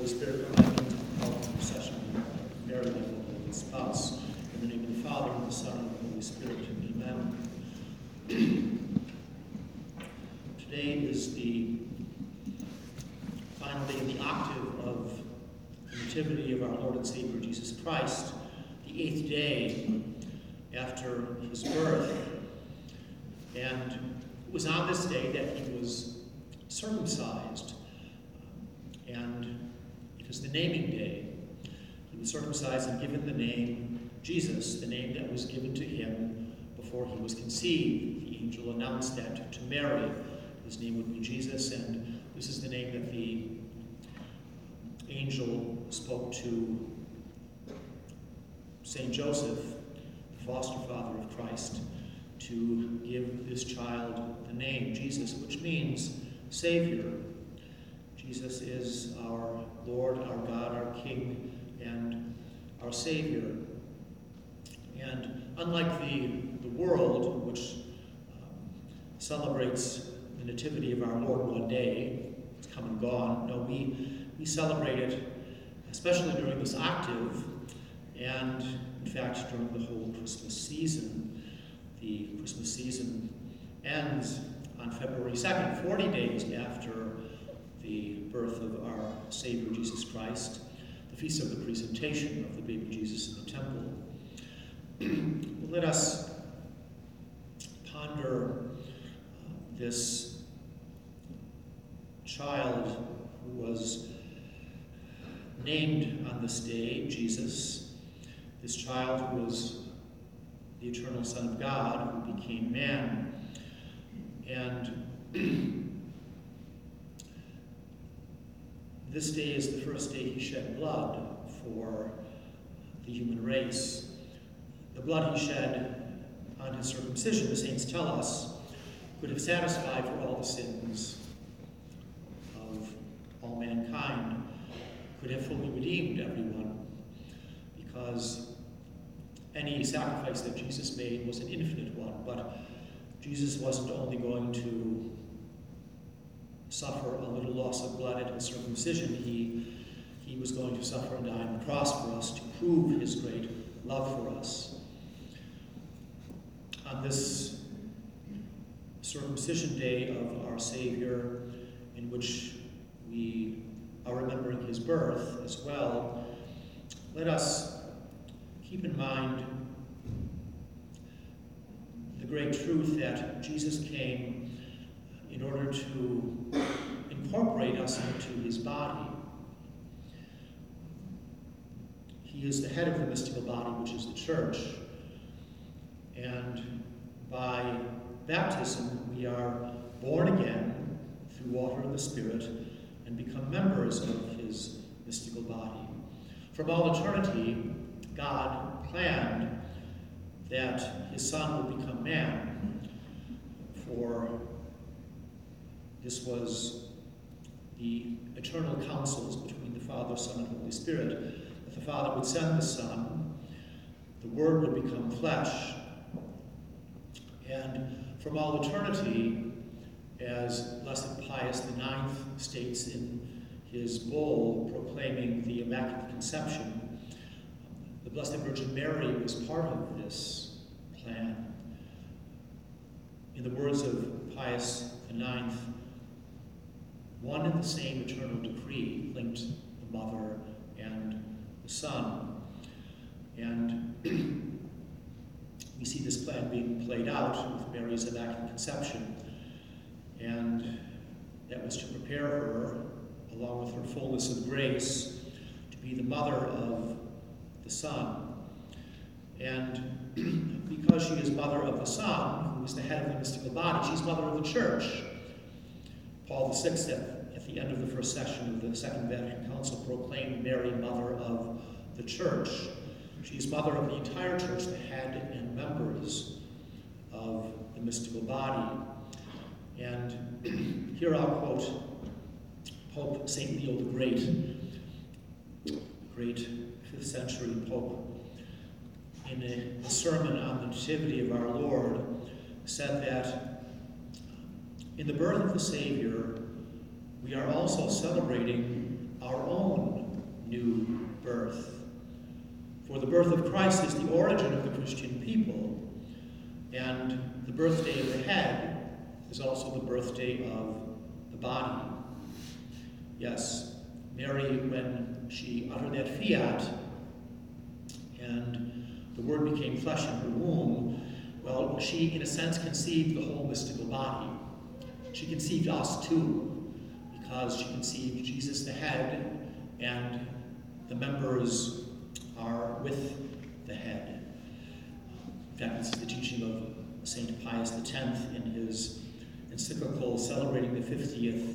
Holy Spirit, come and help in procession, Mary, the Holy Spouse. In the name of the Father, and the Son, and the Holy Spirit. Amen. Today is the final day in the octave of the Nativity of our Lord and Savior Jesus Christ, the eighth day after his birth. And it was on this day that he was circumcised. Was the naming day. He was circumcised and given the name Jesus, the name that was given to him before he was conceived. The angel announced that to Mary. His name would be Jesus, and this is the name that the angel spoke to St. Joseph, the foster father of Christ, to give this child the name Jesus, which means Savior. Jesus is Lord, our God, our King, and our Savior. And unlike the, the world, which um, celebrates the Nativity of our Lord one day, it's come and gone, no, we, we celebrate it, especially during this octave, and in fact during the whole Christmas season. The Christmas season ends on February 2nd, 40 days after the birth of our Savior Jesus Christ, the feast of the presentation of the baby Jesus in the temple. Let us ponder uh, this child who was named on this day, Jesus. This child who was the eternal Son of God who became man. And this day is the first day he shed blood for the human race. The blood he shed on his circumcision, the saints tell us, could have satisfied for all the sins of all mankind, could have fully redeemed everyone, because any sacrifice that Jesus made was an infinite one, but Jesus wasn't only going to suffer a little loss of blood at his circumcision, he, he was going to suffer and die on the cross for us to prove his great love for us. On this circumcision day of our Savior, in which we are remembering his birth as well, let us keep in mind the great truth that Jesus came in order to incorporate us into his body. He is the head of the mystical body, which is the church. And by baptism, we are born again through water and the Spirit and become members of his mystical body. From all eternity, God planned that his Son would become man, for this was the eternal counsels between the Father, Son, and Holy Spirit, that the Father would send the Son, the Word would become flesh, and from all eternity, as Blessed Pius IX states in his bull proclaiming the Immaculate Conception, the Blessed Virgin Mary was part of this plan. In the words of Pius IX, one and the same eternal decree linked the mother and the son. And we see this plan being played out with Mary's Immaculate Conception. And that was to prepare her, along with her fullness of grace, to be the mother of the Son. And because she is mother of the Son, who is the head of the mystical body, she's mother of the church. Paul VI, at, at the end of the first session of the Second Vatican Council, proclaimed Mary mother of the church. She is mother of the entire church, the head and members of the mystical body. And here I'll quote Pope St. Leo the Great, great 5th century Pope, in a sermon on the Nativity of our Lord, said that in the birth of the Savior, we are also celebrating our own new birth. For the birth of Christ is the origin of the Christian people, and the birthday of the head is also the birthday of the body. Yes, Mary, when she uttered that fiat and the Word became flesh in her womb, well, she, in a sense, conceived the whole mystical body. She conceived us too, because she conceived Jesus the head, and the members are with the head. Is the teaching of St. Pius X in his encyclical celebrating the 50th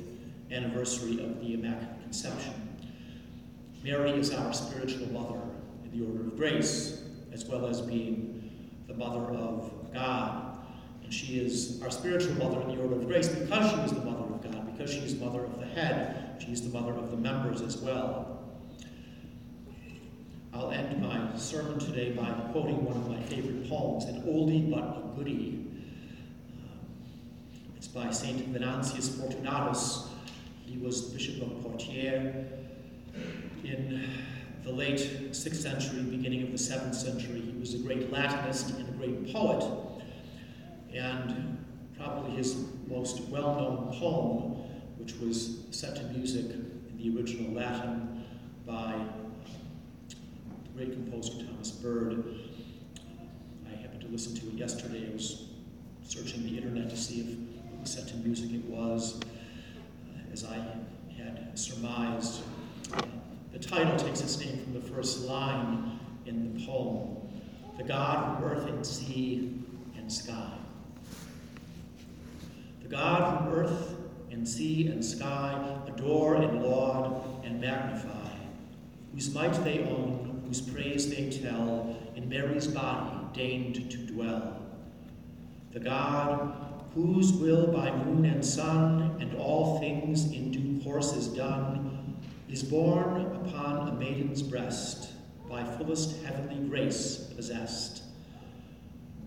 anniversary of the Immaculate Conception. Mary is our spiritual mother in the order of grace, as well as being the mother of God. And she is our spiritual mother in the order of grace because she is the mother of God, because she is mother of the head, she is the mother of the members as well. I'll end my sermon today by quoting one of my favorite poems, an oldie but a goodie. Uh, it's by St. Venantius Fortunatus. He was Bishop of Poitiers in the late 6th century, beginning of the 7th century. He was a great Latinist and a great poet. And probably his most well known poem, which was set to music in the original Latin by the great composer Thomas Byrd. I happened to listen to it yesterday. I was searching the internet to see if it was set to music. It was, uh, as I had surmised. The title takes its name from the first line in the poem The God of earth and sea and sky. The God whom earth and sea and sky adore and laud and magnify, whose might they own, whose praise they tell, in Mary's body deigned to dwell. The God whose will by moon and sun and all things in due course is done, is born upon a maiden's breast, by fullest heavenly grace possessed.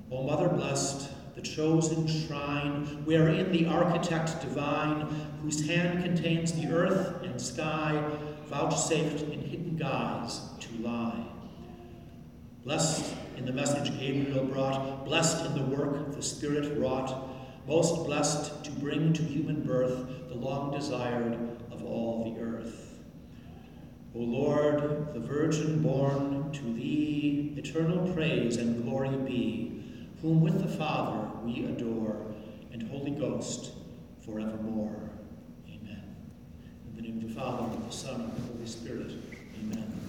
O Mother blessed, the chosen shrine, wherein the architect divine, whose hand contains the earth and sky, vouchsafed in hidden guise to lie. Blessed in the message Gabriel brought, blessed in the work the Spirit wrought, most blessed to bring to human birth the long desired of all the earth. O Lord, the Virgin born, to thee eternal praise and glory be, whom with the Father we adore, and Holy Ghost forevermore. Amen. In the name of the Father, and of the Son, and of the Holy Spirit. Amen.